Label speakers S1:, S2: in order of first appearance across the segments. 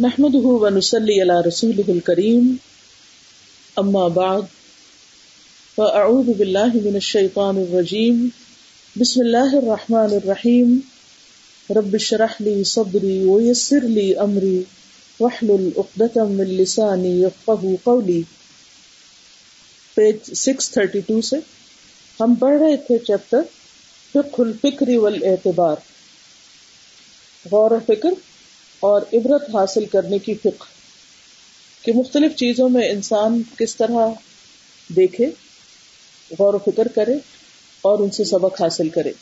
S1: نحمده ونسلي على رسوله الكريم. أما بعد، فأعوذ بالله من الشيطان الرجيم. بسم الله الرحمن الرحيم. رب اشرح لي صدري ويسر لي أمري. واحلل عقدة من لساني يفقهوا قولي. پیج 632 سے ہم پڑھ رہے تھے چیپٹر فقہ الفکر والاعتبار. غور و فکر اور عبرت حاصل کرنے کی فقہ کہ مختلف چیزوں میں انسان کس طرح دیکھے، غور و فکر کرے اور ان سے سبق حاصل کرے۔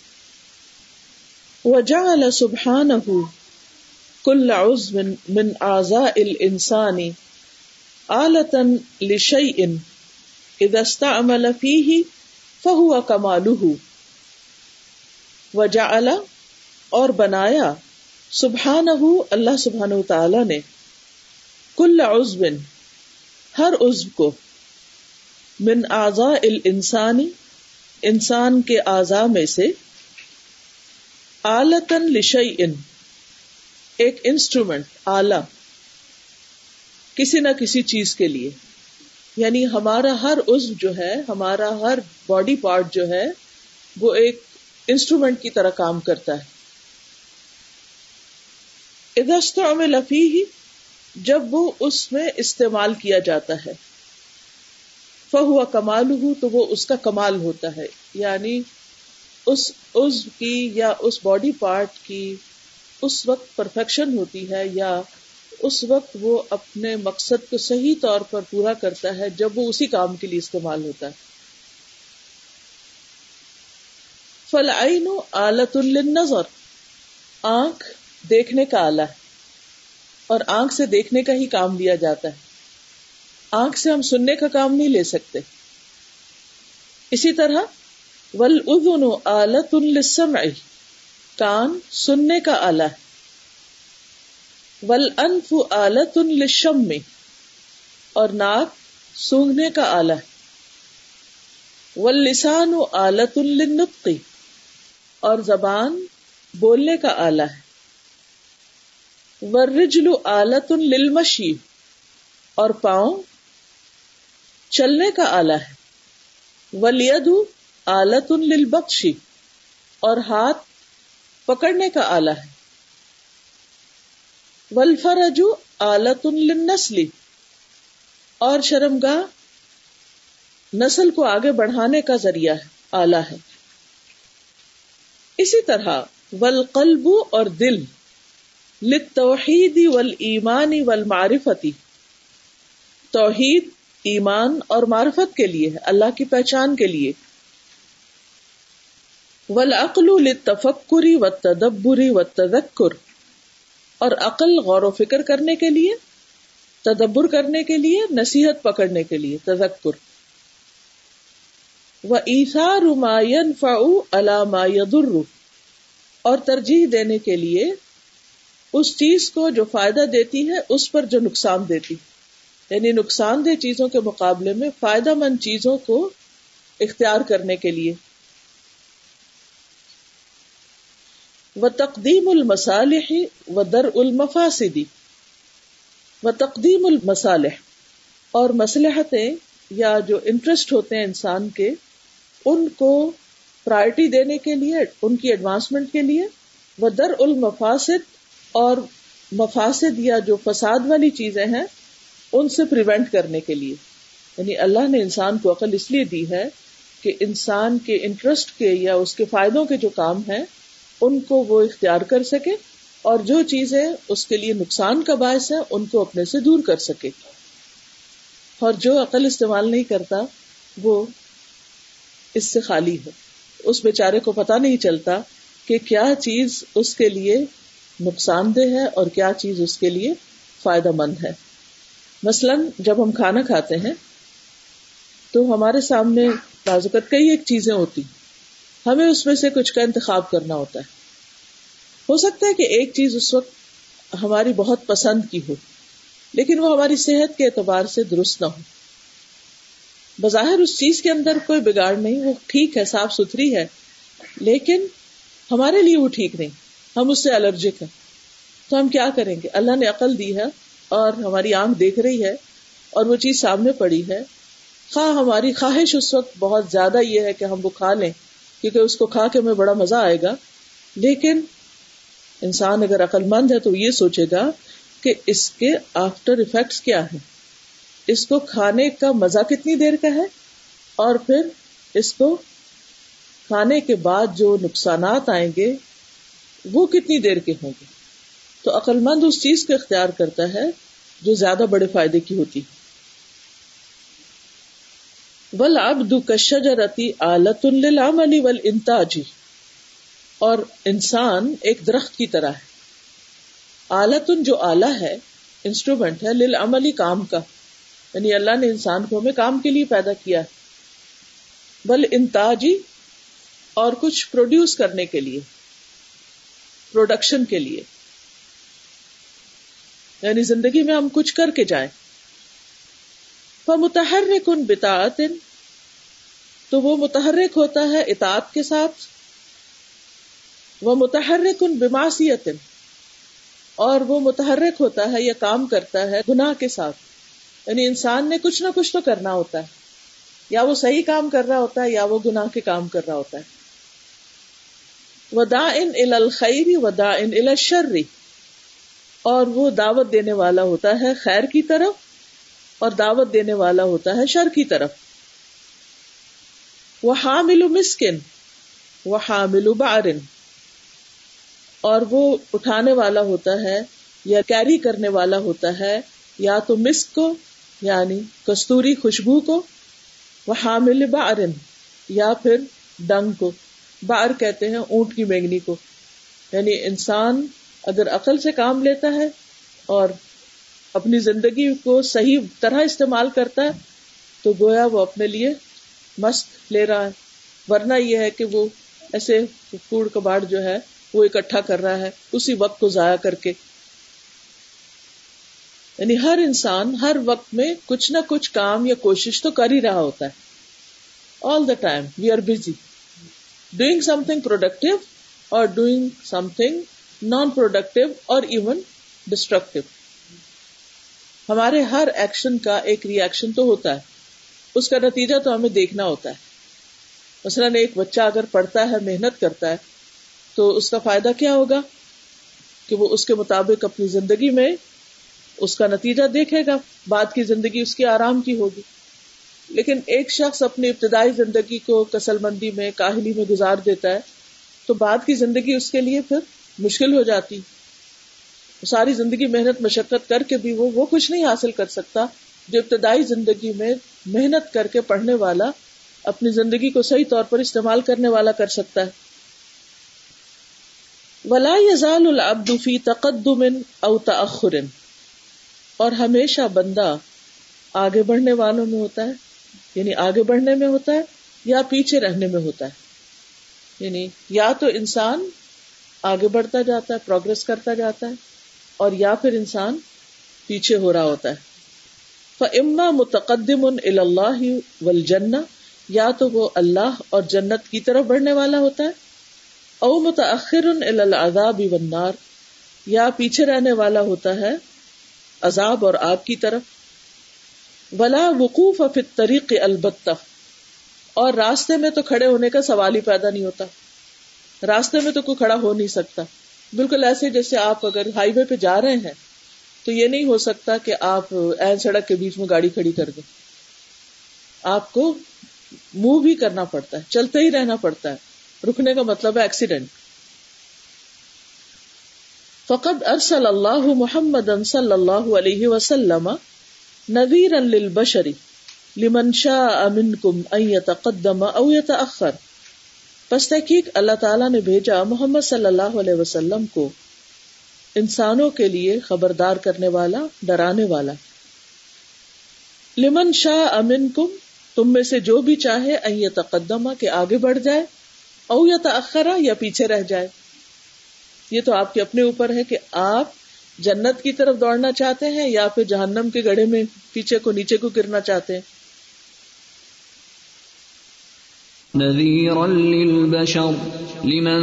S1: وجعل سبحانه كل عضو من اعضاء الانسان آلة لشيء اذا استعمل فيه فهو كماله وجعل اور بنایا سبحان اللہ سبحان تعالی نے کل عزب ہر عزب کو من اعضاء الانسانی، انسان کے اعضاء میں سے آلتن لشیئن، ایک انسٹرومنٹ، آلہ، کسی نہ کسی چیز کے لیے۔ یعنی ہمارا ہر عزب جو ہے، ہمارا ہر باڈی پارٹ جو ہے، وہ ایک انسٹرومنٹ کی طرح کام کرتا ہے۔ میں لفی ہی جب وہ اس میں استعمال کیا جاتا ہے۔ فہو کمال ہوں تو وہ اس کا کمال ہوتا ہے۔ یعنی اس عزو کی یا اس باڈی پارٹ کی اس وقت پرفیکشن ہوتی ہے یا اس وقت وہ اپنے مقصد کو صحیح طور پر پورا کرتا ہے جب وہ اسی کام کے لیے استعمال ہوتا ہے۔ فلعین آلت النظر آنکھ دیکھنے کا آلہ ہے اور آنکھ سے دیکھنے کا ہی کام لیا جاتا ہے۔ آنکھ سے ہم سننے کا کام نہیں لے سکتے۔ اسی طرح ول ادن آلت السمع کان سننے کا آلہ ہے۔ ول انف آلت الشم اور ناک سونگنے کا آلہ ہے۔ ول لسان آلت النطقی اور زبان بولنے کا آلہ ہے۔ ورجل آلت للمشی، اور پاؤں چلنے کا آلہ ہے۔ ولید آلت للبخشی اور ہاتھ پکڑنے کا آلہ ہے۔ ولفرج آلت للنسلی، اور شرمگاہ نسل کو آگے بڑھانے کا ذریعہ ہے، آلہ ہے۔ اسی طرح ولقلب اور دل لتوحید والایمان والمعرفتی توحید ایمان اور معرفت کے لیے اللہ کی پہچان کے لیے۔ والعقل للتفکر والتدبر والتذکر۔ اور عقل غور و فکر کرنے کے لیے، تدبر کرنے کے لیے، نصیحت پکڑنے کے لیے، تذکر۔ و ایثار ما ينفع على ما يضر۔ اور ترجیح دینے کے لیے اس چیز کو جو فائدہ دیتی ہے، اس پر جو نقصان دیتی۔ یعنی نقصان دہ چیزوں کے مقابلے میں فائدہ مند چیزوں کو اختیار کرنے کے لیے۔ وہ تقدیم المسالح و در المفاسدی و تقدیم المسالح اور مسلحتیں یا جو انٹرسٹ ہوتے ہیں انسان کے، ان کو پرائرٹی دینے کے لیے، ان کی ایڈوانسمنٹ کے لیے۔ وہ در المفاسد۔ اور مفاسد یا جو فساد والی چیزیں ہیں، ان سے پریونٹ کرنے کے لیے۔ یعنی اللہ نے انسان کو عقل اس لیے دی ہے کہ انسان کے انٹرسٹ کے یا اس کے فائدوں کے جو کام ہیں، ان کو وہ اختیار کر سکے اور جو چیزیں اس کے لیے نقصان کا باعث ہے ان کو اپنے سے دور کر سکے۔ اور جو عقل استعمال نہیں کرتا، وہ اس سے خالی ہے۔ اس بیچارے کو پتا نہیں چلتا کہ کیا چیز اس کے لیے نقصان دہ ہے اور کیا چیز اس کے لیے فائدہ مند ہے۔ مثلاً جب ہم کھانا کھاتے ہیں، تو ہمارے سامنے بازوقت کئی ایک چیزیں ہوتی ہمیں اس میں سے کچھ کا انتخاب کرنا ہوتا ہے۔ ہو سکتا ہے کہ ایک چیز اس وقت ہماری بہت پسند کی ہو، لیکن وہ ہماری صحت کے اعتبار سے درست نہ ہو۔ بظاہر اس چیز کے اندر کوئی بگاڑ نہیں، وہ ٹھیک ہے، صاف ستھری ہے، لیکن ہمارے لیے وہ ٹھیک نہیں۔ ہم اس سے الرجک ہیں۔ تو ہم کیا کریں گے؟ اللہ نے عقل دی ہے اور ہماری آنکھ دیکھ رہی ہے اور وہ چیز سامنے پڑی ہے۔ خواہ ہماری خواہش اس وقت بہت زیادہ یہ ہے کہ ہم وہ کھا لیں، کیونکہ اس کو کھا کے ہمیں بڑا مزہ آئے گا۔ لیکن انسان اگر عقل مند ہے تو یہ سوچے گا کہ اس کے آفٹر افیکٹس کیا ہے اس کو کھانے کا مزہ کتنی دیر کا ہے؟ اور پھر اس کو کھانے کے بعد جو نقصانات آئیں گے وہ کتنی دیر کے ہوں گے؟ تو عقل مند اس چیز کو اختیار کرتا ہے جو زیادہ بڑے فائدے کی ہوتی ول اب دشجرتی آلت العملی ول انتاجی اور انسان ایک درخت کی طرح ہے۔ آلت جو آلہ ہے انسٹرومینٹ ہے لل عملی کام کا۔ یعنی اللہ نے انسان کو ہمیں کام کے لیے پیدا کیا ہے۔ بل انتاجی اور کچھ پروڈیوس کرنے کے لیے۔ پروڈکشن کے لیے۔ یعنی زندگی میں ہم کچھ کر کے جائیں۔ وہ متحرک ان بتاط تو وہ متحرک ہوتا ہے اطاعت کے ساتھ۔ وہ متحرک ان بماسیت اور وہ متحرک ہوتا ہے یا کام کرتا ہے گناہ کے ساتھ۔ یعنی انسان نے کچھ نہ کچھ تو کرنا ہوتا ہے۔ یا وہ صحیح کام کر رہا ہوتا ہے یا وہ گناہ کے کام کر رہا ہوتا ہے۔ ودا ان الخری ودا ان الشری اور وہ دعوت دینے والا ہوتا ہے خیر کی طرف اور دعوت دینے والا ہوتا ہے شر کی طرف۔ وہ حامل مسکن وہ حامل بارن اور وہ اٹھانے والا ہوتا ہے یا کیری کرنے والا ہوتا ہے، یا تو مسک کو یعنی کستوری خوشبو کو۔ وہ حامل بارن یا پھر ڈنگ کو۔ بار کہتے ہیں اونٹ کی مینگنی کو۔ یعنی انسان اگر عقل سے کام لیتا ہے اور اپنی زندگی کو صحیح طرح استعمال کرتا ہے، تو گویا وہ اپنے لیے مست لے رہا ہے۔ ورنہ یہ ہے کہ وہ ایسے کوڑ کباڑ جو ہے، وہ اکٹھا کر رہا ہے اسی وقت کو ضائع کر کے۔ یعنی ہر انسان ہر وقت میں کچھ نہ کچھ کام یا کوشش تو کر ہی رہا ہوتا ہے۔ All the time we are busy doing something productive اور doing something non productive اور ایون ڈسٹرکٹیو ہمارے ہر ایکشن کا ایک ریئیکشن تو ہوتا ہے۔ اس کا نتیجہ تو ہمیں دیکھنا ہوتا ہے۔ مثلاً ایک بچہ اگر پڑھتا ہے، محنت کرتا ہے، تو اس کا فائدہ کیا ہوگا؟ کہ وہ اس کے مطابق اپنی زندگی میں اس کا نتیجہ دیکھے گا۔ بعد کی زندگی اس کی آرام کی ہوگی۔ لیکن ایک شخص اپنی ابتدائی زندگی کو کسل مندی میں، کاہلی میں گزار دیتا ہے، تو بعد کی زندگی اس کے لیے پھر مشکل ہو جاتی۔ ساری زندگی محنت، مشقت کر کے بھی وہ وہ کچھ نہیں حاصل کر سکتا جو ابتدائی زندگی میں محنت کر کے پڑھنے والا، اپنی زندگی کو صحیح طور پر استعمال کرنے والا کر سکتا ہے۔ ولا یزال العبد فی تقدم او تاخر اور ہمیشہ بندہ آگے بڑھنے والوں میں ہوتا ہے۔ یعنی آگے بڑھنے میں ہوتا ہے یا پیچھے رہنے میں ہوتا ہے۔ یعنی یا تو انسان آگے بڑھتا جاتا ہے، پروگرس کرتا جاتا ہے، اور یا پھر انسان پیچھے ہو رہا ہوتا ہے۔ فما متقدم اللہ ولجن یا تو وہ اللہ اور جنت کی طرف بڑھنے والا ہوتا ہے۔ او متاخر العذاب والنار، یا پیچھے رہنے والا ہوتا ہے عذاب اور آگ کی طرف۔ ولا وقوف فی الطریق البتہ۔ اور راستے میں تو کھڑے ہونے کا سوال ہی پیدا نہیں ہوتا۔ راستے میں تو کوئی کھڑا ہو نہیں سکتا۔ بالکل ایسے جیسے آپ اگر ہائی وے پہ جا رہے ہیں، تو یہ نہیں ہو سکتا کہ آپ این سڑک کے بیچ میں گاڑی کھڑی کر دیں۔ آپ کو منہ بھی کرنا پڑتا ہے، چلتے ہی رہنا پڑتا ہے۔ رکنے کا مطلب ہے ایکسیڈنٹ فقط ارسل اللہ محمد صلی اللہ علیہ وسلم نذیر للبشری لمن شاء منکم ان يتقدم او يتاخر پس تحقیق اللہ تعالیٰ نے بھیجا محمد صلی اللہ علیہ وسلم کو، انسانوں کے لیے خبردار کرنے والا، ڈرانے والا۔ لمن شاہ امن کم تم میں سے جو بھی چاہے این تقدمہ کہ آگے بڑھ جائے، او یا تاخرا یا پیچھے رہ جائے۔ یہ تو آپ کے اپنے اوپر ہے کہ آپ جنت کی طرف دوڑنا چاہتے ہیں یا پھر جہنم کے گڑھے میں پیچھے کو نیچے کو گرنا چاہتے ہیں؟
S2: نذيرا للبشر لمن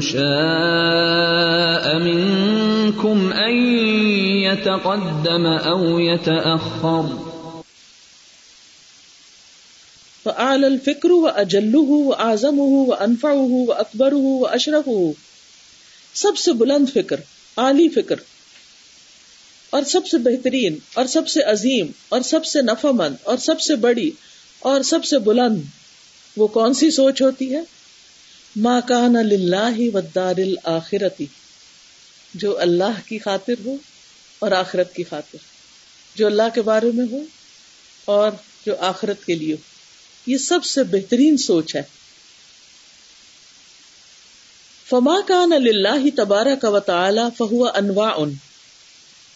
S2: شاء منكم أن يتقدم أو يتأخر
S1: فأعلى الفكر وأجله وأعظمه وأنفعه وأكبره وأشرفه سب سے بلند فکر عالی فکر اور سب سے بہترین اور سب سے عظیم اور سب سے نفع مند اور سب سے بڑی اور سب سے بلند، وہ کون سی سوچ ہوتی ہے؟ ماں کان اللہ ودار الآخرتی جو اللہ کی خاطر ہو اور آخرت کی خاطر، جو اللہ کے بارے میں ہو اور جو آخرت کے لیے ہو۔ یہ سب سے بہترین سوچ ہے۔ فما کان اللہ تبارک و تعالی فہو انواع ان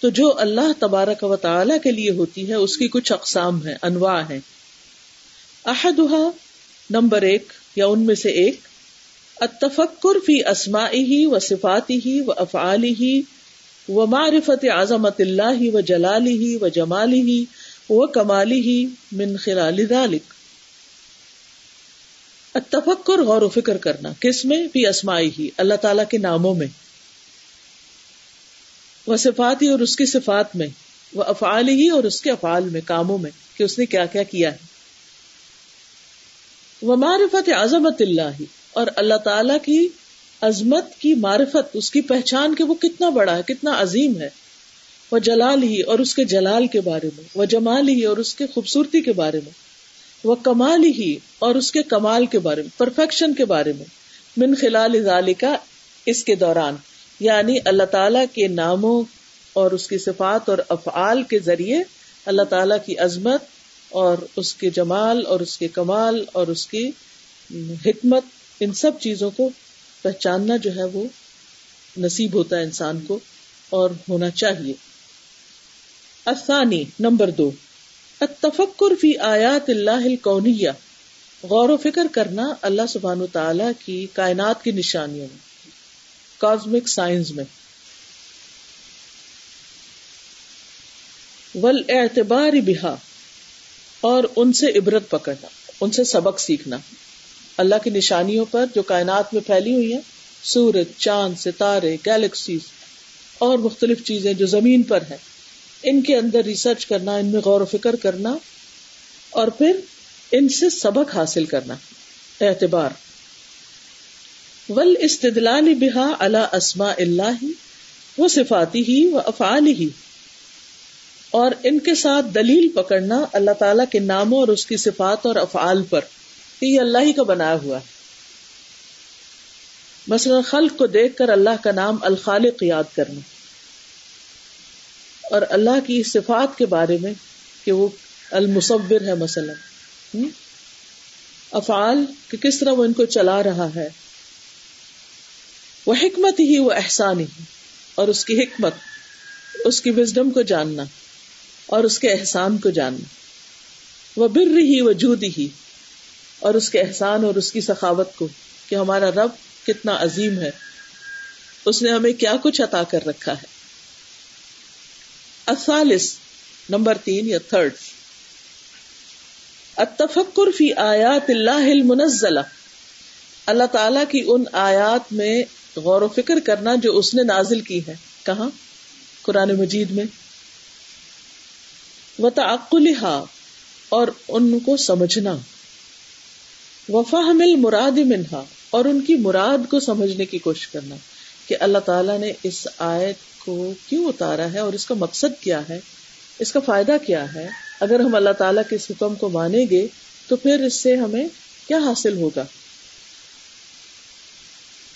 S1: تو جو اللہ تبارک و تعالی کے لیے ہوتی ہے، اس کی کچھ اقسام ہیں، انواع ہیں۔ احدہ نمبر ایک، یا ان میں سے ایک، التفکر فی اسماعی و صفاتی ہی و افعالی ہی و معرفت عظمت اللہ و جلالی ہی و جمالی ہی و کمالی ہی من خلال ذلك التفکر غور و فکر کرنا۔ کس میں؟ فی اسماعی ہی، اللہ تعالی کے ناموں میں۔ وہ صفاتی اور اس کی صفات میں۔ وہ افعال ہی اور اس کے افعال میں، کاموں میں، کہ اس نے کیا کیا کیا ہے۔ وہ معرفت عظمت اللہ اور اللہ تعالی کی عظمت کی معرفت، اس کی پہچان کے وہ کتنا بڑا ہے، کتنا عظیم ہے۔ وہ جلال ہی اور اس کے جلال کے بارے میں، وہ جمال ہی اور اس کے خوبصورتی کے بارے میں۔ وہ کمال ہی اور اس کے کمال کے بارے میں پرفیکشن کے بارے میں۔ من خلال ذالکا، اس کے دوران۔ یعنی اللہ تعالی کے ناموں اور اس کی صفات اور افعال کے ذریعے اللہ تعالی کی عظمت اور اس کے جمال اور اس کے کمال اور اس کی حکمت، ان سب چیزوں کو پہچاننا جو ہے وہ نصیب ہوتا ہے انسان کو اور ہونا چاہیے۔ افسانی نمبر دو۔ التفکر فی آیات اللہ الکونیہ۔ غور و فکر کرنا اللہ سبحان تعالی کی کائنات کی نشانیوں میں کازمک سائنس میں۔ ول اعتبار بہا، اور ان سے عبرت پکڑنا، ان سے سبق سیکھنا۔ اللہ کی نشانیوں پر جو کائنات میں پھیلی ہوئی ہیں، سورج، چاند، ستارے گیلیکسیز اور مختلف چیزیں جو زمین پر ہیں۔ ان کے اندر ریسرچ کرنا، ان میں غور و فکر کرنا، اور پھر ان سے سبق حاصل کرنا، اعتبار۔ ول استدلال بحا اللہ اسما اللہ وہ صفاتی ہی وہ افعال ہی اور ان کے ساتھ دلیل پکڑنا اللہ تعالیٰ کے ناموں اور اس کی صفات اور افعال پر۔ یہ اللہ ہی کا بنایا ہوا ہے۔ مثلا خلق کو دیکھ کر اللہ کا نام الخالق یاد کرنا۔ اور اللہ کی صفات کے بارے میں کہ وہ المصور ہے مثلا۔ افعال کہ کس طرح وہ ان کو چلا رہا ہے۔ وہ حکمت ہی، وہ احسان ہی۔ اور اس کی حکمت، اس کی وزڈم کو جاننا۔ اور اس کے احسان کو جاننا۔ وہ بر ہی، وہ جود ہی۔ اور اس کے احسان اور اس کی سخاوت کو کہ ہمارا رب کتنا عظیم ہے۔ اس نے ہمیں کیا کچھ عطا کر رکھا ہے۔ اثالس نمبر تین یا تھرڈ۔ التفکر فی آیات اللہ المنزلہ۔ اللہ تعالی کی ان آیات میں غور و فکر کرنا جو اس نے نازل کی ہے۔ کہاں؟ قرآن مجید میں۔ و تعقلحا اور ان کو سمجھنا۔ وفا مل مراد منہا، اور ان کی مراد کو سمجھنے کی کوشش کرنا۔ کہ اللہ تعالیٰ نے اس آیت کو کیوں اتارا ہے اور اس کا مقصد کیا ہے؟ اس کا فائدہ کیا ہے؟ اگر ہم اللہ تعالیٰ کے اس حکم کو مانیں گے تو پھر اس سے ہمیں کیا حاصل ہوگا؟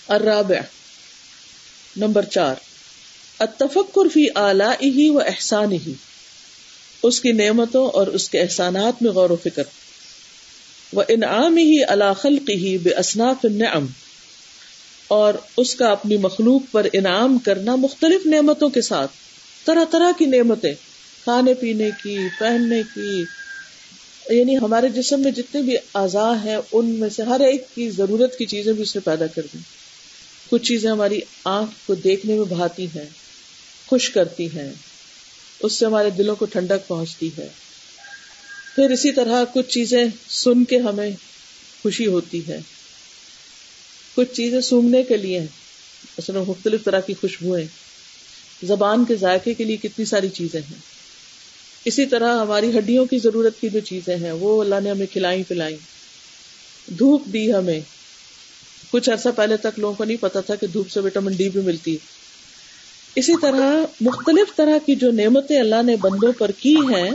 S1: الرابع، نمبر چار اتفکر فی آلائه و احسانه اس کی نعمتوں اور اس کے احسانات میں غور و فکر وہ انعام ہی اللہ خلقی ہی بے اصناف النعم اور اس کا اپنی مخلوق پر انعام کرنا مختلف نعمتوں کے ساتھ۔ طرح طرح کی نعمتیں، کھانے پینے کی، پہننے کی۔ یعنی ہمارے جسم میں جتنے بھی اعضاء ہیں، ان میں سے ہر ایک کی ضرورت کی چیزیں بھی اس نے پیدا کر دی کچھ چیزیں ہماری آنکھ کو دیکھنے میں بہاتی ہیں، خوش کرتی ہیں۔ اس سے ہمارے دلوں کو ٹھنڈک پہنچتی ہے۔ پھر اسی طرح کچھ چیزیں سن کے ہمیں خوشی ہوتی ہے۔ کچھ چیزیں سونگنے کے لیے ہیں۔ اصل مختلف طرح کی خوشبوئیں زبان کے ذائقے کے لیے کتنی ساری چیزیں ہیں۔ اسی طرح ہماری ہڈیوں کی ضرورت کی جو چیزیں ہیں، وہ اللہ نے ہمیں کھلائی پلائی دھوپ دی ہمیں۔ کچھ عرصہ پہلے تک لوگوں کو نہیں پتا تھا کہ دھوپ سے وٹامن ڈی بھی ملتی ہے۔ اسی طرح مختلف طرح کی جو نعمتیں اللہ نے بندوں پر کی ہیں،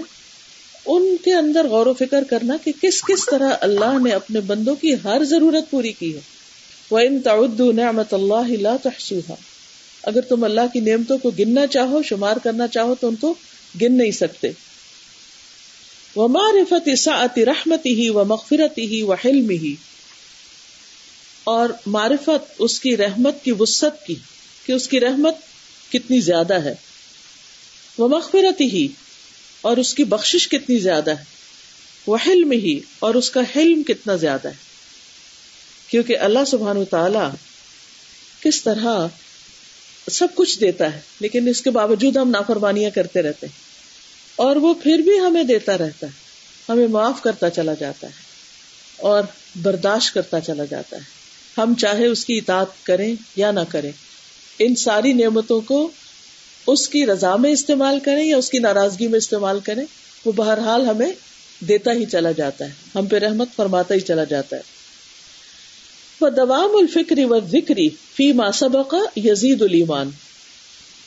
S1: ان کے اندر غور و فکر کرنا کہ کس کس طرح اللہ نے اپنے بندوں کی ہر ضرورت پوری کی ہے۔ وہ ان تعد نعمت اللہ لا اگر تم اللہ کی نعمتوں کو گننا چاہو، شمار کرنا چاہو، تو ان کو گن نہیں سکتے۔ وہ معرفت سعت رحمتی ہی مغفرتی اور معرفت اس کی رحمت کی وسط کی کہ اس کی رحمت کتنی زیادہ ہے۔ وہ مغفرت ہی اور اس کی بخشش کتنی زیادہ ہے۔ وہ حلم ہی اور اس کا حلم کتنا زیادہ ہے۔ کیونکہ اللہ سبحان و تعالی کس طرح سب کچھ دیتا ہے، لیکن اس کے باوجود ہم نافرمانیاں کرتے رہتے ہیں۔ اور وہ پھر بھی ہمیں دیتا رہتا ہے، ہمیں معاف کرتا چلا جاتا ہے اور برداشت کرتا چلا جاتا ہے۔ ہم چاہے اس کی اطاعت کریں یا نہ کریں، ان ساری نعمتوں کو اس کی رضا میں استعمال کریں یا اس کی ناراضگی میں استعمال کریں، وہ بہرحال ہمیں دیتا ہی چلا جاتا ہے۔ ہم پہ رحمت فرماتا ہی چلا جاتا ہے۔ دوام الفکری و ذکری فی ما سبق یزید المان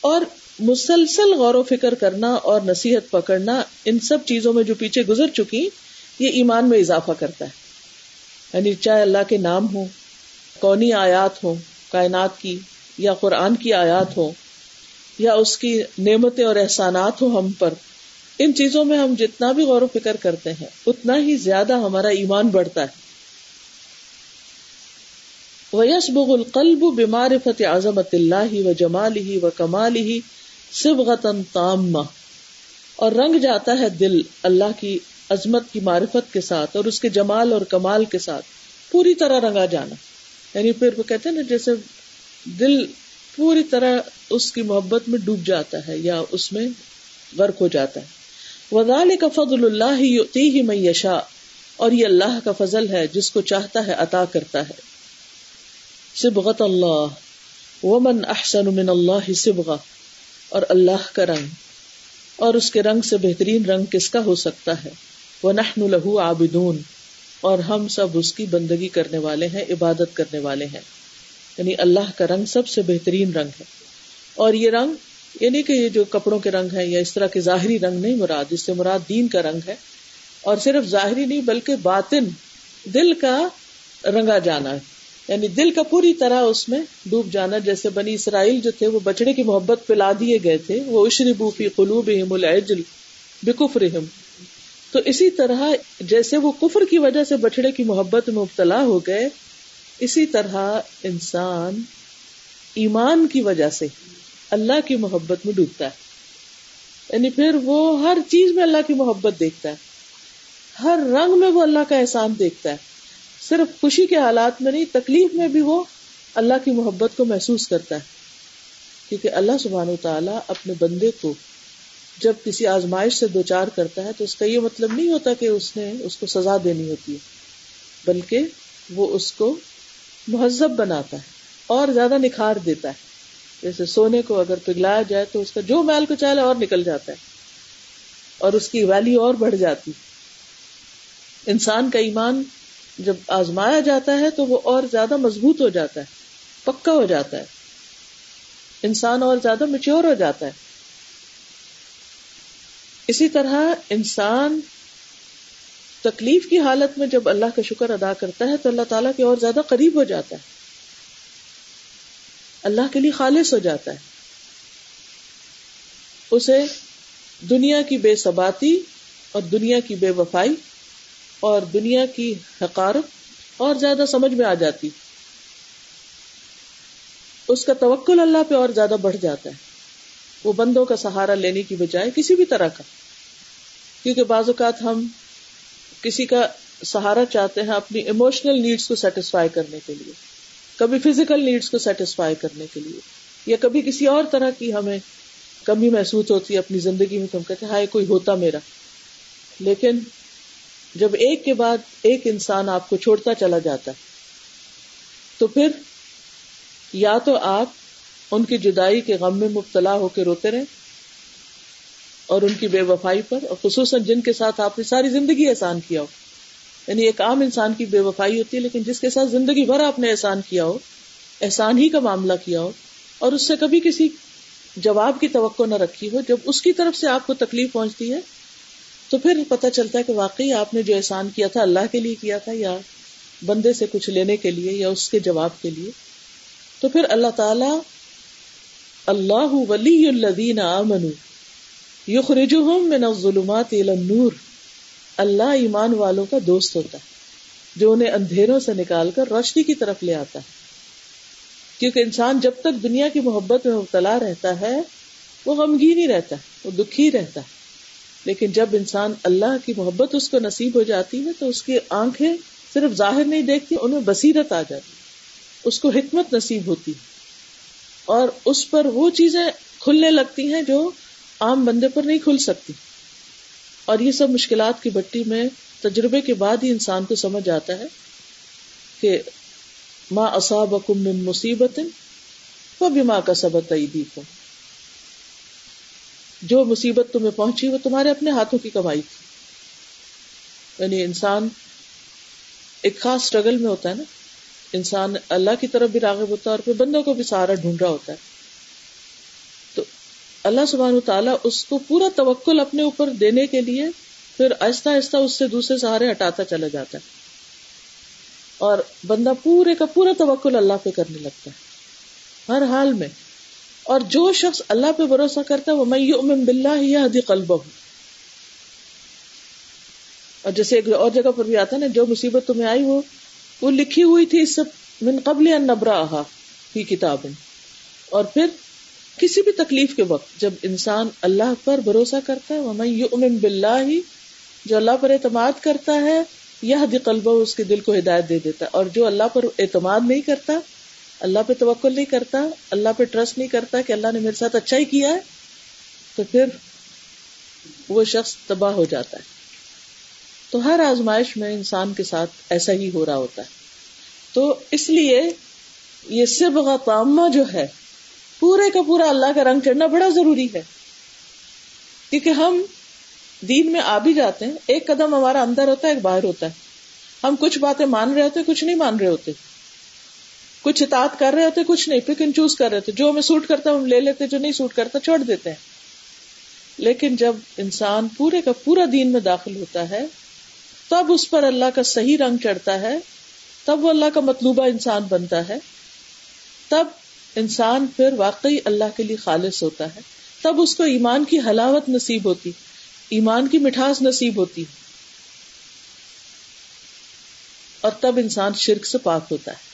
S1: اور مسلسل غور و فکر کرنا اور نصیحت پکڑنا ان سب چیزوں میں جو پیچھے گزر چکی، یہ ایمان میں اضافہ کرتا ہے۔ یعنی چاہے اللہ کے نام ہو کونی آیات ہو کائنات کی یا قرآن کی آیات ہو یا اس کی نعمتیں اور احسانات ہو ہم پر، ان چیزوں میں ہم جتنا بھی غور و فکر کرتے ہیں، اتنا ہی زیادہ ہمارا ایمان بڑھتا ہے۔ ویسبغ القلب بمعرفت عظمت اللہ و جمال ہی و کمال ہی سبغتن تامہ اور رنگ جاتا ہے دل اللہ کی عظمت کی معرفت کے ساتھ اور اس کے جمال اور کمال کے ساتھ۔ پوری طرح رنگا جانا۔ یعنی پھر وہ کہتے ہیں نا جیسے دل پوری طرح اس کی محبت میں ڈوب جاتا ہے یا اس میں غرق ہو جاتا ہے۔ وزال کا فضل اللہ ہی میں یشا اور یہ اللہ کا فضل ہے جس کو چاہتا ہے عطا کرتا ہے۔ سبغت اللہ ومن احسن من اللہ سبغا اور اللہ کا رنگ. اور اس کے رنگ سے بہترین رنگ کس کا ہو سکتا ہے؟ وہ نحن لہو عابدون. اور ہم سب اس کی بندگی کرنے والے ہیں، عبادت کرنے والے ہیں. یعنی اللہ کا رنگ سب سے بہترین رنگ ہے. اور یہ رنگ یعنی کہ یہ جو کپڑوں کے رنگ ہے یا اس طرح کے ظاہری رنگ نہیں مراد، اس سے مراد دین کا رنگ ہے. اور صرف ظاہری نہیں، بلکہ باطن، دل کا رنگا جانا ہے. یعنی دل کا پوری طرح اس میں ڈوب جانا، جیسے بنی اسرائیل جو تھے وہ بچڑے کی محبت پلا دیے گئے تھے، وہ اشری بوفی قلوب العجل بکفر تو اسی طرح جیسے وہ کفر کی وجہ سے بچڑے کی محبت میں مبتلا ہو گئے، اسی طرح انسان ایمان کی وجہ سے اللہ کی محبت میں ڈوبتا ہے۔ یعنی پھر وہ ہر چیز میں اللہ کی محبت دیکھتا ہے۔ ہر رنگ میں وہ اللہ کا احسان دیکھتا ہے۔ صرف خوشی کے حالات میں نہیں، تکلیف میں بھی وہ اللہ کی محبت کو محسوس کرتا ہے۔ کیونکہ اللہ سبحان و تعالیٰ اپنے بندے کو جب کسی آزمائش سے دو چار کرتا ہے تو اس کا یہ مطلب نہیں ہوتا کہ اس نے اس کو سزا دینی ہوتی ہے، بلکہ وہ اس کو مہذب بناتا ہے اور زیادہ نکھار دیتا ہے۔ جیسے سونے کو اگر پگلایا جائے تو اس کا جو میل کو چاہے اور نکل جاتا ہے اور اس کی ویلی اور بڑھ جاتی۔ انسان کا ایمان جب آزمایا جاتا ہے تو وہ اور زیادہ مضبوط ہو جاتا ہے، پکا ہو جاتا ہے۔ انسان اور زیادہ میچور ہو جاتا ہے۔ اسی طرح انسان تکلیف کی حالت میں جب اللہ کا شکر ادا کرتا ہے تو اللہ تعالیٰ کے اور زیادہ قریب ہو جاتا ہے۔ اللہ کے لیے خالص ہو جاتا ہے۔ اسے دنیا کی بے ثباتی اور دنیا کی بے وفائی اور دنیا کی حقارت اور زیادہ سمجھ میں آ جاتی۔ اس کا توکل اللہ پہ اور زیادہ بڑھ جاتا ہے۔ وہ بندوں کا سہارا لینے کی بجائے کسی بھی طرح کا۔ کیونکہ بعض اوقات ہم کسی کا سہارا چاہتے ہیں اپنی ایموشنل نیڈس کو سیٹسفائی کرنے کے لیے۔ کبھی فزیکل نیڈس کو سیٹسفائی کرنے کے لیے۔ یا کبھی کسی اور طرح کی ہمیں کمی محسوس ہوتی ہے اپنی زندگی میں تو ہم کہتے ہیں، ہائے، کوئی ہوتا میرا۔ لیکن جب ایک کے بعد ایک انسان آپ کو چھوڑتا چلا جاتا ہے، تو پھر یا تو آپ ان کی جدائی کے غم میں مبتلا ہو کے روتے رہیں اور ان کی بے وفائی پر، اور خصوصاً جن کے ساتھ آپ نے ساری زندگی احسان کیا ہو۔ یعنی ایک عام انسان کی بے وفائی ہوتی ہے، لیکن جس کے ساتھ زندگی بھر آپ نے احسان کیا ہو، احسان ہی کا معاملہ کیا ہو، اور اس سے کبھی کسی جواب کی توقع نہ رکھی ہو، جب اس کی طرف سے آپ کو تکلیف پہنچتی ہے تو پھر پتہ چلتا ہے کہ واقعی آپ نے جو احسان کیا تھا اللہ کے لیے کیا تھا یا بندے سے کچھ لینے کے لیے یا اس کے جواب کے لیے، تو پھر اللہ تعالی اللہ ولی الذین آمنوا یخرجہم من الظلمات الى النور، اللہ ایمان والوں کا دوست ہوتا ہے، جو انہیں اندھیروں سے نکال کر روشنی کی طرف لے آتا ہے۔ کیونکہ انسان جب تک دنیا کی محبت میں مبتلا رہتا ہے، وہ غمگین ہی رہتا ہے، وہ دکھی رہتا ہے۔ لیکن جب انسان اللہ کی محبت اس کو نصیب ہو جاتی ہے تو اس کی آنکھیں صرف ظاہر نہیں دیکھتی ان میں بصیرت آ جاتی اس کو حکمت نصیب ہوتی اور اس پر وہ چیزیں کھلنے لگتی ہیں جو عام بندے پر نہیں کھل سکتی۔ اور یہ سب مشکلات کی بٹی میں تجربے کے بعد ہی انسان کو سمجھ آتا ہے کہ ماں اصاب من مصیبت وہ بھی ماں کا سبق عیدی کو جو مصیبت تمہیں پہنچی وہ تمہارے اپنے ہاتھوں کی کمائی تھی۔ یعنی انسان ایک خاص اسٹرگل میں ہوتا ہے نا۔ انسان اللہ کی طرف بھی راغب ہوتا ہے اور پھر بندوں کو بھی سہارا ڈھونڈ رہا ہوتا ہے۔ تو اللہ سبحانہ تعالیٰ اس کو پورا توکل اپنے اوپر دینے کے لیے پھر آہستہ آہستہ اس سے دوسرے سہارے ہٹاتا چلا جاتا ہے۔ اور بندہ پورے کا پورا توکل اللہ پہ کرنے لگتا ہے۔ ہر حال میں اور جو شخص اللہ پہ بھروسہ کرتا ہے، وہ میں یؤمن باللہ یہدی قلبہ۔ اور جیسے ایک اور جگہ پر بھی آتا ہے نا، جو مصیبت تمہیں آئی وہ وہ لکھی ہوئی تھی اس سے من قبل ان نبرا فی کتاب۔ اور پھر کسی بھی تکلیف کے وقت جب انسان اللہ پر بھروسہ کرتا ہے وہ میں یؤمن باللہ، جو اللہ پر اعتماد کرتا ہے یہ حد قلبہ، اس کے دل کو ہدایت دے دیتا ہے۔ اور جو اللہ پر اعتماد نہیں کرتا اللہ پہ توکل نہیں کرتا، اللہ پہ ٹرسٹ نہیں کرتا کہ اللہ نے میرے ساتھ اچھا ہی کیا ہے، تو پھر وہ شخص تباہ ہو جاتا ہے۔ تو ہر آزمائش میں انسان کے ساتھ ایسا ہی ہو رہا ہوتا ہے۔ تو اس لیے یہ سب تامہ جو ہے، پورے کا پورا اللہ کا رنگ چڑھنا بڑا ضروری ہے۔ کیونکہ ہم دین میں آ بھی جاتے ہیں، ایک قدم ہمارا اندر ہوتا ہے، ایک باہر ہوتا ہے۔ ہم کچھ باتیں مان رہے ہوتے کچھ نہیں مان رہے ہوتے۔ کچھ اطاعت کر رہے ہوتے، کچھ نہیں پک اینڈ چوز کر رہے تھے جو ہمیں سوٹ کرتا ہم لے لیتے، جو نہیں سوٹ کرتا، چھوڑ دیتے ہیں۔ لیکن جب انسان پورے کا پورا دین میں داخل ہوتا ہے، تب اس پر اللہ کا صحیح رنگ چڑھتا ہے، تب وہ اللہ کا مطلوبہ انسان بنتا ہے۔ تب انسان پھر واقعی اللہ کے لیے خالص ہوتا ہے۔ تب اس کو ایمان کی حلاوت نصیب ہوتی، ایمان کی مٹھاس نصیب ہوتی۔ اور تب انسان شرک سے پاک ہوتا ہے۔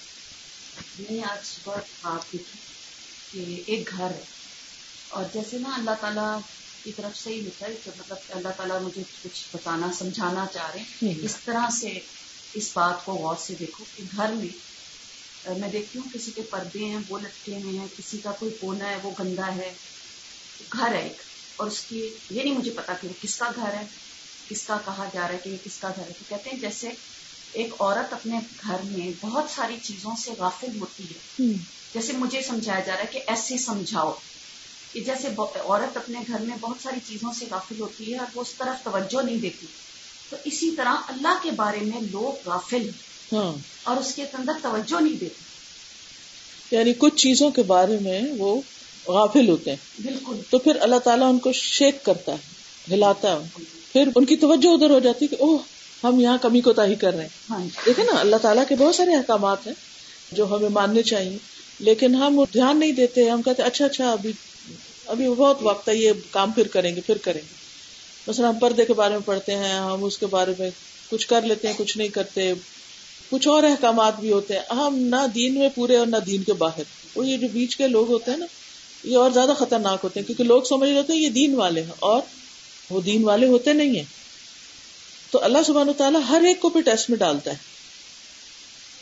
S3: میں نے آج صبح بات دیکھی کہ ایک گھر ہے۔ اور جیسے نا اللہ تعالیٰ کی طرف سے ہی ہوتا ہے کہ مطلب اللہ تعالیٰ مجھے کچھ بتانا سمجھانا چاہ رہے ہیں۔ اس طرح سے اس بات کو غور سے دیکھو کہ گھر میں میں دیکھتی ہوں کسی کے پردے ہیں وہ لٹکے ہوئے ہیں کسی کا کوئی کونا ہے وہ گندا ہے۔ گھر ہے ایک۔ اور اس کی یہ نہیں مجھے پتا کہ وہ کس کا گھر ہے کس کا کہا جا رہا ہے کہ یہ کس کا گھر ہے۔ تو کہتے ہیں جیسے ایک عورت اپنے گھر میں بہت ساری چیزوں سے غافل ہوتی ہے۔ جیسے مجھے سمجھایا جا رہا ہے کہ ایسے سمجھاؤ۔ کہ جیسے عورت اپنے گھر میں بہت ساری چیزوں سے غافل ہوتی ہے اور وہ اس طرف توجہ نہیں دیتی۔ تو اسی طرح اللہ کے بارے میں لوگ غافل ہیں۔ ہاں۔ اور اس کے اندر توجہ نہیں دیتے۔
S1: یعنی کچھ چیزوں کے بارے میں وہ غافل ہوتے ہیں۔
S3: بالکل۔
S1: تو پھر اللہ تعالیٰ ان کو شیک کرتا ہے ہلاتا ہے۔ پھر ان کی توجہ ادھر ہو جاتی کہ اوہ ہم یہاں کمی کو تاہی کر رہے ہیں۔ ہاں جی۔ دیکھیں نا اللہ تعالیٰ کے بہت سارے احکامات ہیں جو ہمیں ماننے چاہیے۔ لیکن ہم دھیان نہیں دیتے ہم کہتے اچھا اچھا ابھی ابھی بہت وقت ہے یہ کام پھر کریں گے پھر کریں گے۔ مثلا ہم پردے کے بارے میں پڑھتے ہیں ہم اس کے بارے میں کچھ کر لیتے ہیں کچھ نہیں کرتے۔ کچھ اور احکامات بھی ہوتے ہیں۔ ہم نہ دین میں پورے اور نہ دین کے باہر۔ وہ یہ جو بیچ کے لوگ ہوتے ہیں نا یہ اور زیادہ خطرناک ہوتے ہیں کیونکہ لوگ سمجھ رہے ہیں یہ دین والے ہیں اور وہ دین والے ہوتے نہیں ہیں۔ تو اللہ سبحانہ تعالیٰ ہر ایک کو پھر ٹیسٹ میں ڈالتا ہے۔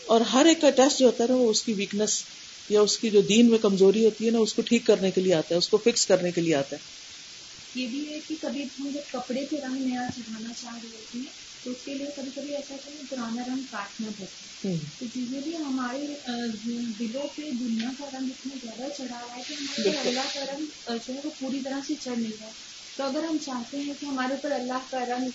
S1: اور ہر ایک کا ٹیسٹ جو ہوتا ہے نا وہ اس کی ویکنیس یا اس کی جو دین میں کمزوری ہوتی ہے نا اس کو ٹھیک کرنے کے لیے آتا ہے اس کو فکس کرنے کے لیے آتا ہے۔
S4: یہ بھی ہے کہ کبھی ہم جب کپڑے پہ رنگ نیا چڑھانا چاہ رہے ہوتے ہیں تو اس کے لیے کبھی کبھی ایسا ہوتا ہے پرانا رنگ کاٹنا پڑتا ہے تو یوزلی ہمارے دلوں پہ دنیا کا رنگ اتنا زیادہ چڑھا ہوا ہے کہ ہمارے اللہ کا رنگ جو ہے وہ پوری طرح سے چڑھ نہیں رہا۔ تو اگر ہم چاہتے ہیں کہ ہمارے اوپر اللہ کا رنگ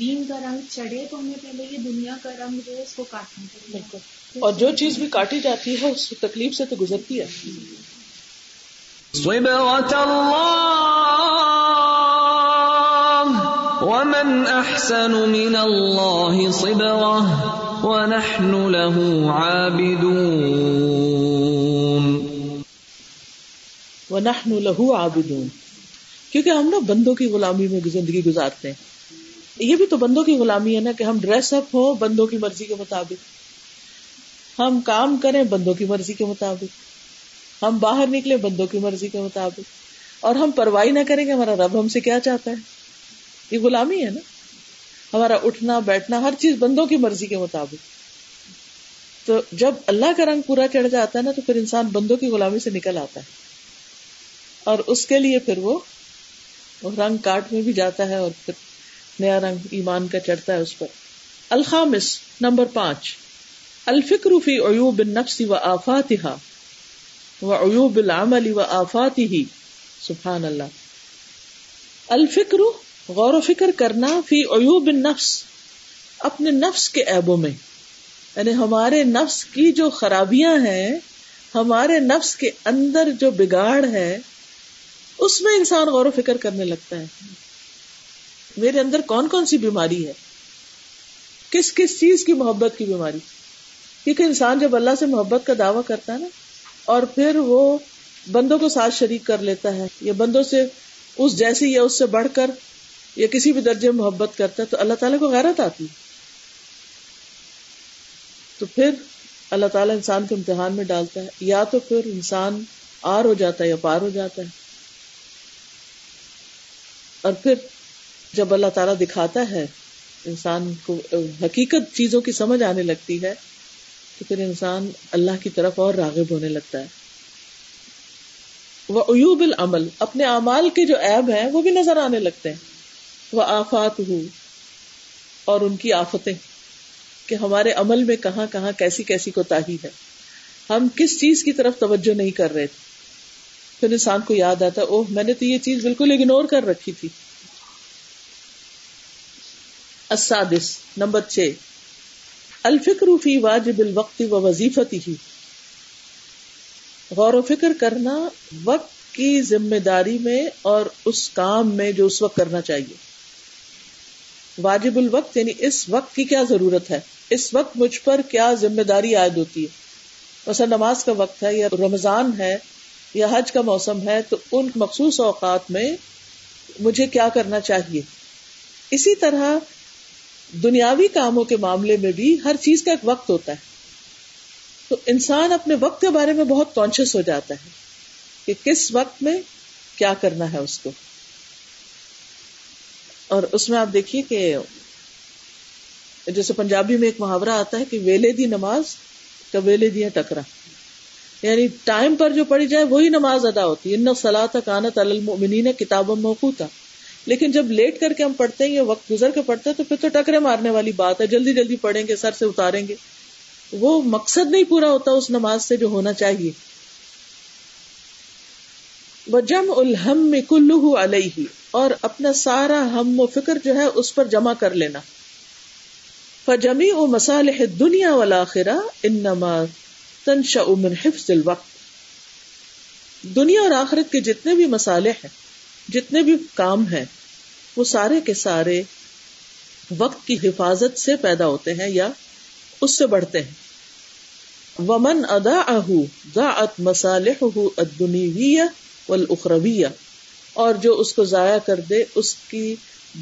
S4: دین کا رنگ چڑھے تو ہمیں پہلے یہ دنیا کا رنگ جو ہے اس کو کاٹنا پڑے
S1: بالکل۔ اور جو چیز بھی کاٹی جاتی ہے اس تکلیف سے تو گزرتی ہے۔
S2: الله ومن أحسن من الله صبغة ونحن له عابدون۔
S1: ونحن له عابدون۔ کیونکہ ہم نا بندوں کی غلامی میں زندگی گزارتے ہیں۔ یہ بھی تو بندوں کی غلامی ہے نا کہ ہم ڈریس اپ ہو بندوں کی مرضی کے مطابق۔ ہم کام کریں بندوں کی مرضی کے مطابق۔ ہم باہر نکلے بندوں کی مرضی کے مطابق۔ اور ہم پرواہی نہ کریں گے ہمارا رب ہم سے کیا چاہتا ہے۔ یہ غلامی ہے نا۔ ہمارا اٹھنا، بیٹھنا، ہر چیز بندوں کی مرضی کے مطابق۔ تو جب اللہ کا رنگ پورا چڑھ جاتا ہے نا تو پھر انسان بندوں کی غلامی سے نکل آتا ہے۔ اور اس کے لیے پھر وہ رنگ کاٹ میں بھی جاتا ہے اور پھر نیا رنگ ایمان کا چڑھتا ہے اس پر۔ الخامس، نمبر پانچ۔ الفکر فی عیوب النفس و آفاتها و عیوب العمل و آفاتی ہی سبحان اللہ الفکر، غور و فکر کرنا فی عیوب النفس، اپنے نفس کے عیبوں میں۔ یعنی ہمارے نفس کی جو خرابیاں ہیں، ہمارے نفس کے اندر جو بگاڑ ہے، اس میں انسان غور و فکر کرنے لگتا ہے۔ میرے اندر کون کون سی بیماری ہے؟ کس کس چیز کی محبت کی بیماری؟ کیونکہ انسان جب اللہ سے محبت کا دعوی کرتا ہے نا، اور پھر وہ بندوں کو ساتھ شریک کر لیتا ہے، یا بندوں سے اس جیسی یا اس سے بڑھ کر یا کسی بھی درجے میں محبت کرتا ہے، تو اللہ تعالیٰ کو غیرت آتی۔ تو پھر اللہ تعالیٰ انسان کو امتحان میں ڈالتا ہے، یا تو پھر انسان آر ہو جاتا ہے یا پار ہو جاتا ہے۔ اور پھر جب اللہ تعالیٰ دکھاتا ہے، انسان کو حقیقت چیزوں کی سمجھ آنے لگتی ہے، تو پھر انسان اللہ کی طرف اور راغب ہونے لگتا ہے۔ وہ ایوب العمل، اپنے اعمال کے جو ایب ہیں، وہ بھی نظر آنے لگتے ہیں۔ وہ آفات ہو اور ان کی آفتیں، کہ ہمارے عمل میں کہاں کہاں کیسی کیسی کوتا ہے۔ ہم کس چیز کی طرف توجہ نہیں کر رہے۔ تھے پھر انسان کو یاد آتا اوہ، میں نے تو یہ چیز بالکل اگنور کر رکھی تھی۔ السادس، نمبر چھ۔ الفکر فی واجب الوقت و وظیفتی ہی غور و فکر کرنا وقت کی ذمہ داری میں اور اس کام میں جو اس وقت کرنا چاہیے۔ واجب الوقت یعنی اس وقت کی کیا ضرورت ہے؟ اس وقت مجھ پر کیا ذمہ داری عائد ہوتی ہے؟ مثلا نماز کا وقت ہے یا رمضان ہے یا حج کا موسم ہے تو ان مخصوص اوقات میں مجھے کیا کرنا چاہیے؟ اسی طرح دنیاوی کاموں کے معاملے میں بھی ہر چیز کا ایک وقت ہوتا ہے۔ تو انسان اپنے وقت کے بارے میں بہت کانشیس ہو جاتا ہے کہ کس وقت میں کیا کرنا ہے اس کو۔ اور اس میں آپ دیکھیے کہ جیسے پنجابی میں ایک محاورہ آتا ہے کہ ویلے دی نماز کا ویلے دیا ٹکرا۔ یعنی ٹائم پر جو پڑھی جائے وہی نماز ادا ہوتی ہے۔ ان سلاح کانت المنی کتاب موقوتا۔ لیکن جب لیٹ کر کے ہم پڑھتے ہیں یا وقت گزر کے پڑھتے ہیں تو پھر تو ٹکرے مارنے والی بات ہے، جلدی جلدی پڑھیں گے، سر سے اتاریں گے۔ وہ مقصد نہیں پورا ہوتا اس نماز سے جو ہونا چاہیے۔ جم الحم میں کلو علیہ، اور اپنا سارا ہم و فکر جو ہے اس پر جمع کر لینا۔ فجمی و مسالح دنیا والا خرا ان نماز تنشا من حفظ الوقت۔ دنیا اور آخرت کے جتنے بھی مسالے ہیں جتنے بھی کام ہیں، وہ سارے کے سارے وقت کی حفاظت سے پیدا ہوتے ہیں یا اس سے بڑھتے ہیں۔ ومن ادا اہ مسالح اخرویہ اور جو اس کو ضائع کر دے، اس کی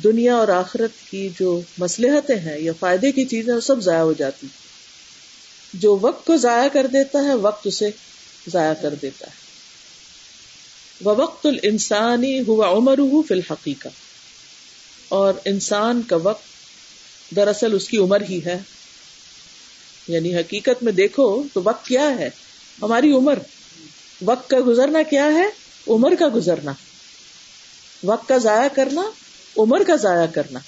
S1: دنیا اور آخرت کی جو مسلحتیں ہیں یا فائدے کی چیزیں، وہ سب ضائع ہو جاتی۔ جو وقت کو ضائع کر دیتا ہے، وقت اسے ضائع کر دیتا ہے۔ وقت السانی ہوا عمر فی الحقیقہ۔ اور انسان کا وقت دراصل اس کی عمر ہی ہے۔ یعنی حقیقت میں دیکھو تو وقت کیا ہے؟ ہماری عمر۔ وقت کا گزرنا کیا ہے؟ عمر کا گزرنا۔ وقت کا ضائع کرنا، عمر کا ضائع کرنا۔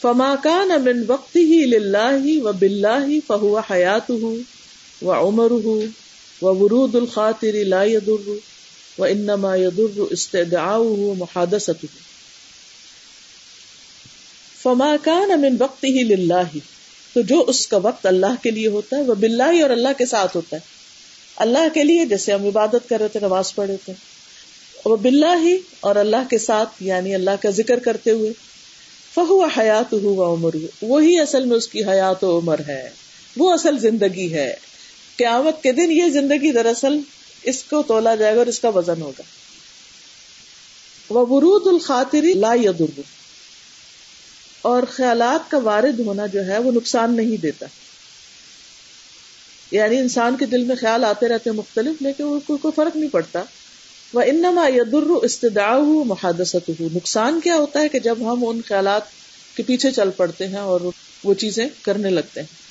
S1: فما کان من وقت ہی للہ و بلّہ فہو حیات و عمر و ورود الخاطر لا يضر و انما يضر استدعاؤه محادثته. فما کان من وقت ہی تو جو اس کا وقت اللہ کے لیے ہوتا ہے وہ بلّہ اور اللہ کے ساتھ ہوتا ہے. اللہ کے لیے جیسے ہم عبادت کر رہے تھے، نماز پڑھے تھے. وہ بلّہ ہی اور اللہ کے ساتھ یعنی اللہ کا ذکر کرتے ہوئے. فہو حیات ہوا عمر وہی اصل میں اس کی حیات و عمر ہے. وہ اصل زندگی ہے. قیامت کے دن یہ زندگی دراصل اس کو تولا جائے گا اور اس کا وزن ہوگا۔ وہ برود الخاطری لا یدر اور خیالات کا وارد ہونا جو ہے وہ نقصان نہیں دیتا۔ یعنی انسان کے دل میں خیال آتے رہتے مختلف، لیکن کوئی فرق نہیں پڑتا۔ وہ انما یدر استدا محادثت نقصان کیا ہوتا ہے کہ جب ہم ان خیالات کے پیچھے چل پڑتے ہیں اور وہ چیزیں کرنے لگتے ہیں۔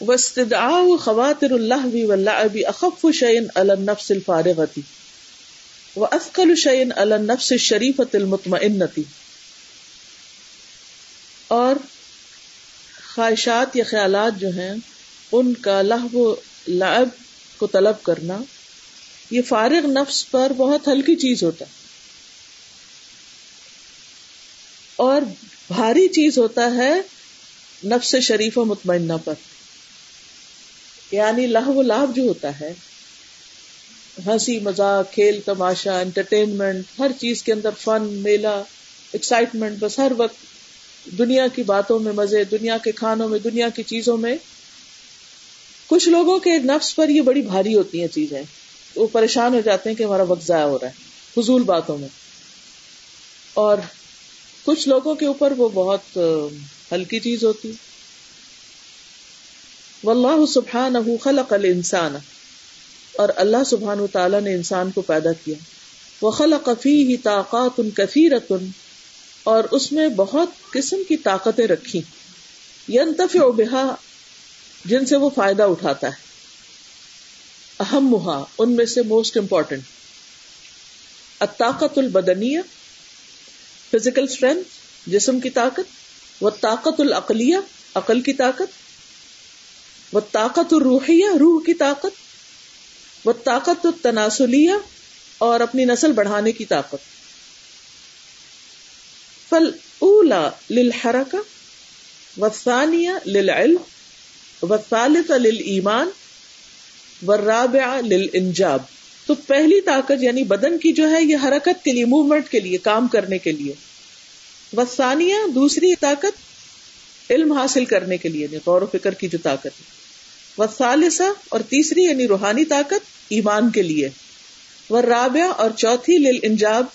S1: وستدا خواتر اللہ ابی اخف شعین النفس الفارغتی و افقل شعین النفس شریفت المطمئنتی اور خواہشات یا خیالات جو ہیں، ان کا لہو لعب کو طلب کرنا، یہ فارغ نفس پر بہت ہلکی چیز ہوتا ہے۔ اور بھاری چیز ہوتا ہے نفس شریف و مطمئنہ پر۔ یعنی لاہ لابھ جو ہوتا ہے، ہنسی مزاق کھیل، تماشا انٹرٹینمنٹ ہر چیز کے اندر فن، میلہ ایکسائٹمنٹ بس ہر وقت دنیا کی باتوں میں مزے، دنیا کے کھانوں میں، دنیا کی چیزوں میں۔ کچھ لوگوں کے نفس پر یہ بڑی بھاری ہوتی ہیں چیزیں۔ وہ پریشان ہو جاتے ہیں کہ ہمارا وقت ضائع ہو رہا ہے، فضول باتوں میں۔ اور کچھ لوگوں کے اوپر وہ بہت ہلکی چیز ہوتی۔ واللہ سبحانہ خلق الانسان. اور اللہ سبحانہ تعالیٰ نے انسان کو پیدا کیا. وہ فیہ طاقات کثیرت اور اس میں بہت قسم کی طاقتیں رکھی. ینتفع بہا، جن سے وہ فائدہ اٹھاتا ہے. اہم محا ان میں سے موسٹ امپورٹینٹ طاقت البدنیہ فزیکل اسٹرینتھ جسم کی طاقت وہ طاقت العقلیہ عقل کی طاقت وہ طاقت الروحیہ، روح کی طاقت، وہ طاقت التناسلیہ اور اپنی نسل بڑھانے کی طاقت۔ فل اولا للحرکہ وثانیہ للعلم وثالث للایمان ورابع للانجاب۔ تو پہلی طاقت یعنی بدن کی جو ہے، یہ حرکت کے لیے موومنٹ کے لیے، کام کرنے کے لیے۔ وسانیہ دوسری طاقت، علم حاصل کرنے کے لیے یعنی غور و فکر کی جو طاقت ہے۔ وسالسا اور تیسری یعنی روحانی طاقت، ایمان کے لیے۔ وہ رابع اور چوتھی لل انجاب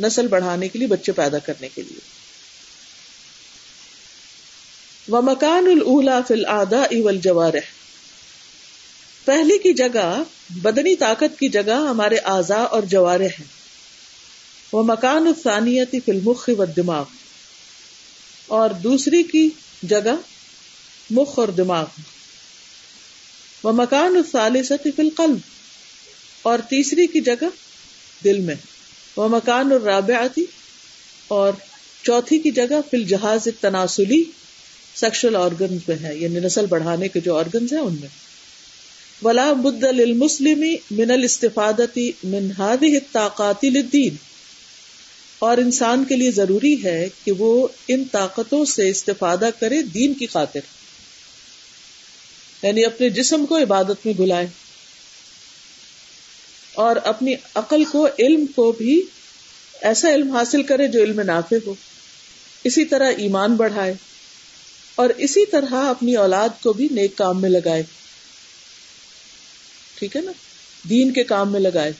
S1: نسل بڑھانے کے لیے، بچے پیدا کرنے کے لیے۔ وہ مکان الا فل آدا اول جوارح پہلی کی جگہ، بدنی طاقت کی جگہ ہمارے اعضاء اور جوارے ہیں۔ وہ مکان الثانیتی فی المخ و دماغ اور دوسری کی جگہ، مخ اور دماغ۔ وہ مکان الثالثتی فی القلب، اور تیسری کی جگہ دل میں وہ مکان الرابعتی اور چوتھی کی جگہ فی الجہاز تناسلی سیکشل آرگنز میں ہے یعنی نسل بڑھانے کے جو آرگنز ہیں ان میں۔ ولا بد للمسلم من الاستفادتی من هذه الطاقات للدین۔ اور انسان کے لیے ضروری ہے کہ وہ ان طاقتوں سے استفادہ کرے دین کی خاطر۔ یعنی اپنے جسم کو عبادت میں بلائے اور اپنی عقل کو، علم کو بھی ایسا علم حاصل کرے جو علم نافع ہو۔ اسی طرح ایمان بڑھائے اور اسی طرح اپنی اولاد کو بھی نیک کام میں لگائے۔ ٹھیک ہے نا؟ دین کے کام میں لگائے۔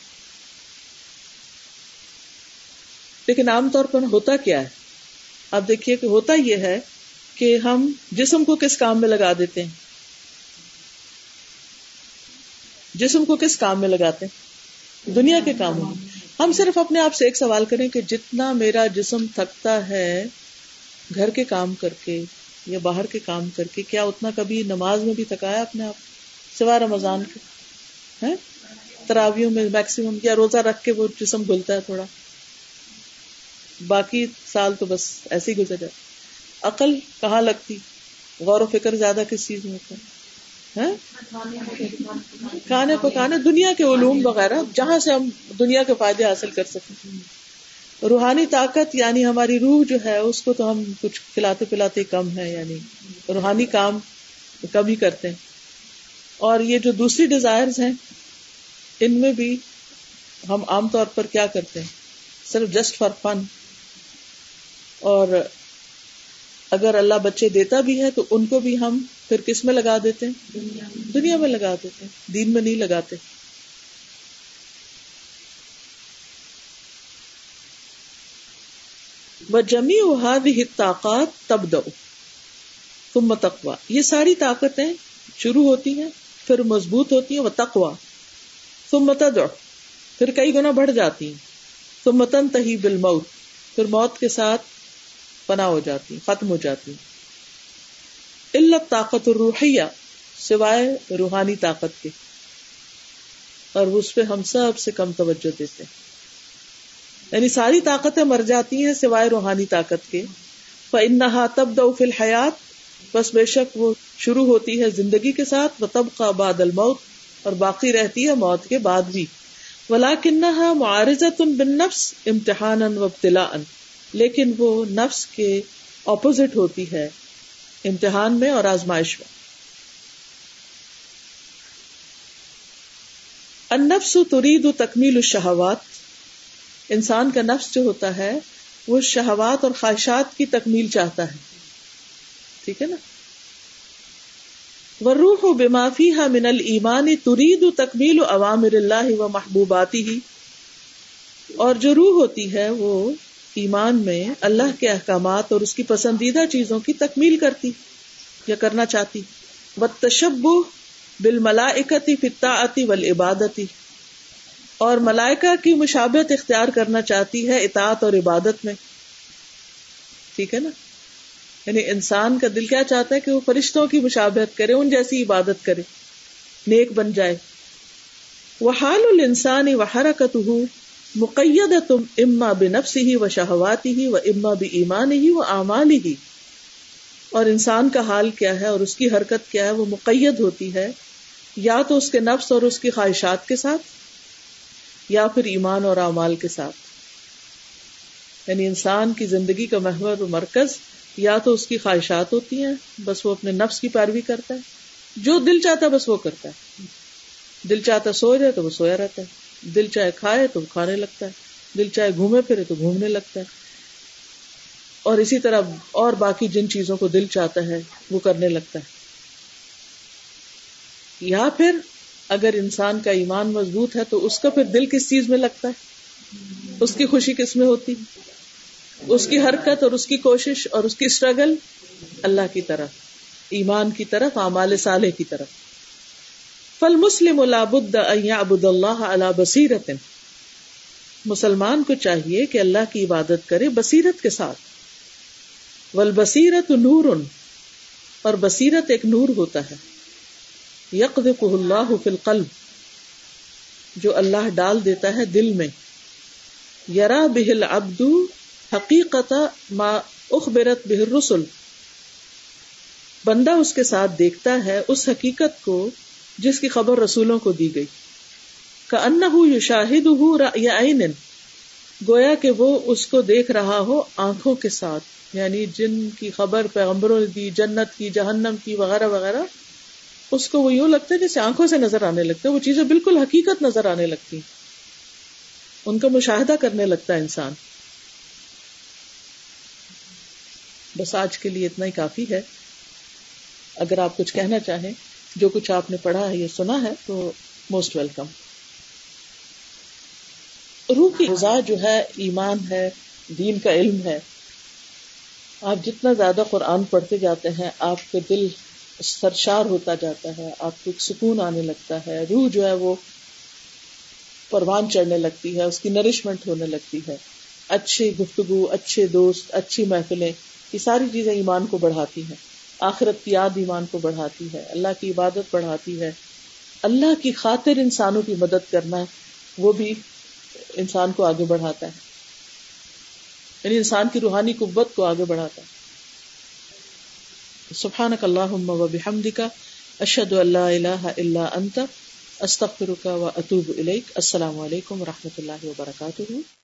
S1: لیکن عام طور پر ہوتا کیا ہے؟ آپ دیکھیے کہ ہوتا یہ ہے کہ ہم جسم کو کس کام میں لگا دیتے ہیں؟ جسم کو کس کام میں لگاتے ہیں؟ دنیا کے کاموں میں۔ ہم صرف اپنے آپ سے ایک سوال کریں کہ جتنا میرا جسم تھکتا ہے، گھر کے کام کر کے یا باہر کے کام کر کے، کیا اتنا کبھی نماز میں بھی تھکایا اپنے آپ؟ سوا رمضان کے۔ تراویوں میں میکسیمم یا روزہ رکھ کے وہ جسم گلتا ہے تھوڑا۔ باقی سال تو بس ایسے ہی گزر جائے عقل کہاں لگتی؟ غور و فکر زیادہ کس چیز میں ہوتا ہے؟ ہاں؟ کھانے پکانے دنیا کے علوم وغیرہ، جہاں سے ہم دنیا کے فائدے حاصل کر سکیں روحانی طاقت یعنی ہماری روح جو ہے، اس کو تو ہم کچھ کھلاتے پلاتے کم ہے یعنی روحانی کام کم ہی کرتے ہیں۔ اور یہ جو دوسری ڈیزائر ہیں، ان میں بھی ہم عام طور پر کیا کرتے ہیں؟ صرف جسٹ فار فن اور اگر اللہ بچے دیتا بھی ہے، تو ان کو بھی ہم پھر کس میں لگا دیتے ہیں؟ دنیا میں۔ لگا دیتے ہیں۔ دین میں نہیں لگاتے۔ جمی طاقت تب دو تم تقوا یہ ساری طاقتیں شروع ہوتی ہیں پھر مضبوط ہوتی ہیں وہ تقوا تم متد پھر کئی گنا بڑھ جاتی ہیں۔ تم متن تہی بل پھر موت کے ساتھ پناہ ہو جاتی ختم ہو جاتی علت طاقت الروحیہ، سوائے روحانی طاقت کے۔ اور اس پہ ہم سب سے کم توجہ دیتے یعنی ساری طاقتیں مر جاتی ہیں سوائے روحانی طاقت کے۔ فنحا تب دو الحیات بس بے شک وہ شروع ہوتی ہے زندگی کے ساتھ وہ تب کا بعد الموت، اور باقی رہتی ہے موت کے بعد بھی۔ ولا کنہا معارضت بن نفس امتحان و ابتلا لیکن وہ نفس کے اپوزٹ ہوتی ہے۔ امتحان میں اور آزمائش میں۔ النفس ترید تکمیل الشہوات انسان کا نفس جو ہوتا ہے، وہ شہوات اور خواہشات کی تکمیل چاہتا ہے۔ ٹھیک ہے نا؟ وروح و بمافی ہا من المانی ترید تکمیل و عوامر اللہ و محبوباتی ہی اور جو روح ہوتی ہے، وہ ایمان میں اللہ کے احکامات اور اس کی پسندیدہ چیزوں کی تکمیل کرتی یا کرنا چاہتی۔ و تشب بال ملائکتی فطاعتی ول عبادتی اور ملائکہ کی مشابت اختیار کرنا چاہتی ہے اطاعت اور عبادت میں۔ ٹھیک ہے نا؟ یعنی انسان کا دل کیا چاہتا ہے کہ وہ فرشتوں کی مشابہت کرے، ان جیسی عبادت کرے، نیک بن جائے۔ وہ حال السان و حرکت مقید تم اما بنفس ہی و شہواتی ہی و اما بھی ایمان ہی و اعمال ہی اور انسان کا حال کیا ہے اور اس کی حرکت کیا ہے وہ مقید ہوتی ہے، یا تو اس کے نفس اور اس کی خواہشات کے ساتھ، یا پھر ایمان اور اعمال کے ساتھ۔ یعنی انسان کی زندگی کا محور و مرکز یا تو اس کی خواہشات ہوتی ہیں، بس وہ اپنے نفس کی پیروی کرتا ہے۔ جو دل چاہتا ہے بس وہ کرتا ہے۔ دل چاہتا سو جائے تو وہ سویا رہتا ہے۔ دل چاہے کھائے تو کھانے لگتا ہے، دل چاہے گھومے پھرے تو گھومنے لگتا ہے۔ اور اسی طرح اور باقی جن چیزوں کو دل چاہتا ہے، وہ کرنے لگتا ہے۔ یا پھر اگر انسان کا ایمان مضبوط ہے تو اس کا پھر دل کس چیز میں لگتا ہے؟ اس کی خوشی کس میں ہوتی؟ اس کی حرکت اور اس کی کوشش اور اس کی اسٹرگل اللہ کی طرف، ایمان کی طرف، اعمال صالح کی طرف۔ فل مسلم ابود اللہ اللہ بصیرت۔ مسلمان کو چاہیے کہ اللہ کی عبادت کرے بصیرت کے ساتھ۔ ول بصیرت نور۔ اور بصیرت ایک نور ہوتا ہے۔ یقد اللہ فل قلب جو اللہ ڈال دیتا ہے دل میں۔ یرا بہل ابدو حقیقت ما اخبرت بہر رسول بندہ اس کے ساتھ دیکھتا ہے اس حقیقت کو جس کی خبر رسولوں کو دی گئی۔ کا ان یو شاہد یا گویا کہ وہ اس کو دیکھ رہا ہو آنکھوں کے ساتھ یعنی جن کی خبر پیغمبروں نے دی، جنت کی، جہنم کی، وغیرہ وغیرہ۔ اس کو وہ یوں لگتا ہے جیسے آنکھوں سے نظر آنے لگتا ہے، وہ چیزیں بالکل حقیقت نظر آنے لگتی۔ ان کا مشاہدہ کرنے لگتا ہے انسان۔ بس آج کے لیے اتنا ہی کافی ہے۔ اگر آپ کچھ کہنا چاہیں۔ جو کچھ آپ نے پڑھا ہے یا سنا ہے، تو موسٹ ویلکم روح کی غذا جو ہے، ایمان ہے، دین کا علم ہے۔ آپ جتنا زیادہ قرآن پڑھتے جاتے ہیں، آپ کے دل سرشار ہوتا جاتا ہے، آپ کو ایک سکون آنے لگتا ہے۔ روح جو ہے، وہ پروان چڑھنے لگتی ہے، اس کی نرشمنٹ ہونے لگتی ہے۔ اچھی گفتگو، اچھے دوست، اچھی محفلیں، یہ ساری چیزیں ایمان کو بڑھاتی ہیں۔ آخرت کی یاد ایمان کو بڑھاتی ہے، اللہ کی عبادت بڑھاتی ہے۔ اللہ کی خاطر انسانوں کی مدد کرنا وہ بھی انسان کو آگے بڑھاتا ہے۔ یعنی انسان کی روحانی قوت کو آگے بڑھاتا سبحانک اللہم و بحمدک، اشہد ان لا الہ الا انت، استغفرک و اتوب الیک۔ السلام علیکم و رحمۃ اللہ وبرکاتہ۔